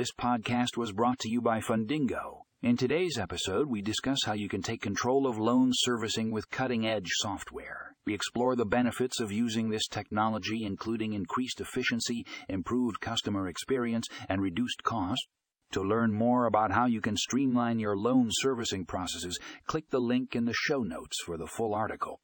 This podcast was brought to you by Fundingo. In today's episode, we discuss how you can take control of loan servicing with cutting edge software. We explore the benefits of using this technology, including increased efficiency, improved customer experience, and reduced cost. To learn more about how you can streamline your loan servicing processes, click the link in the show notes for the full article.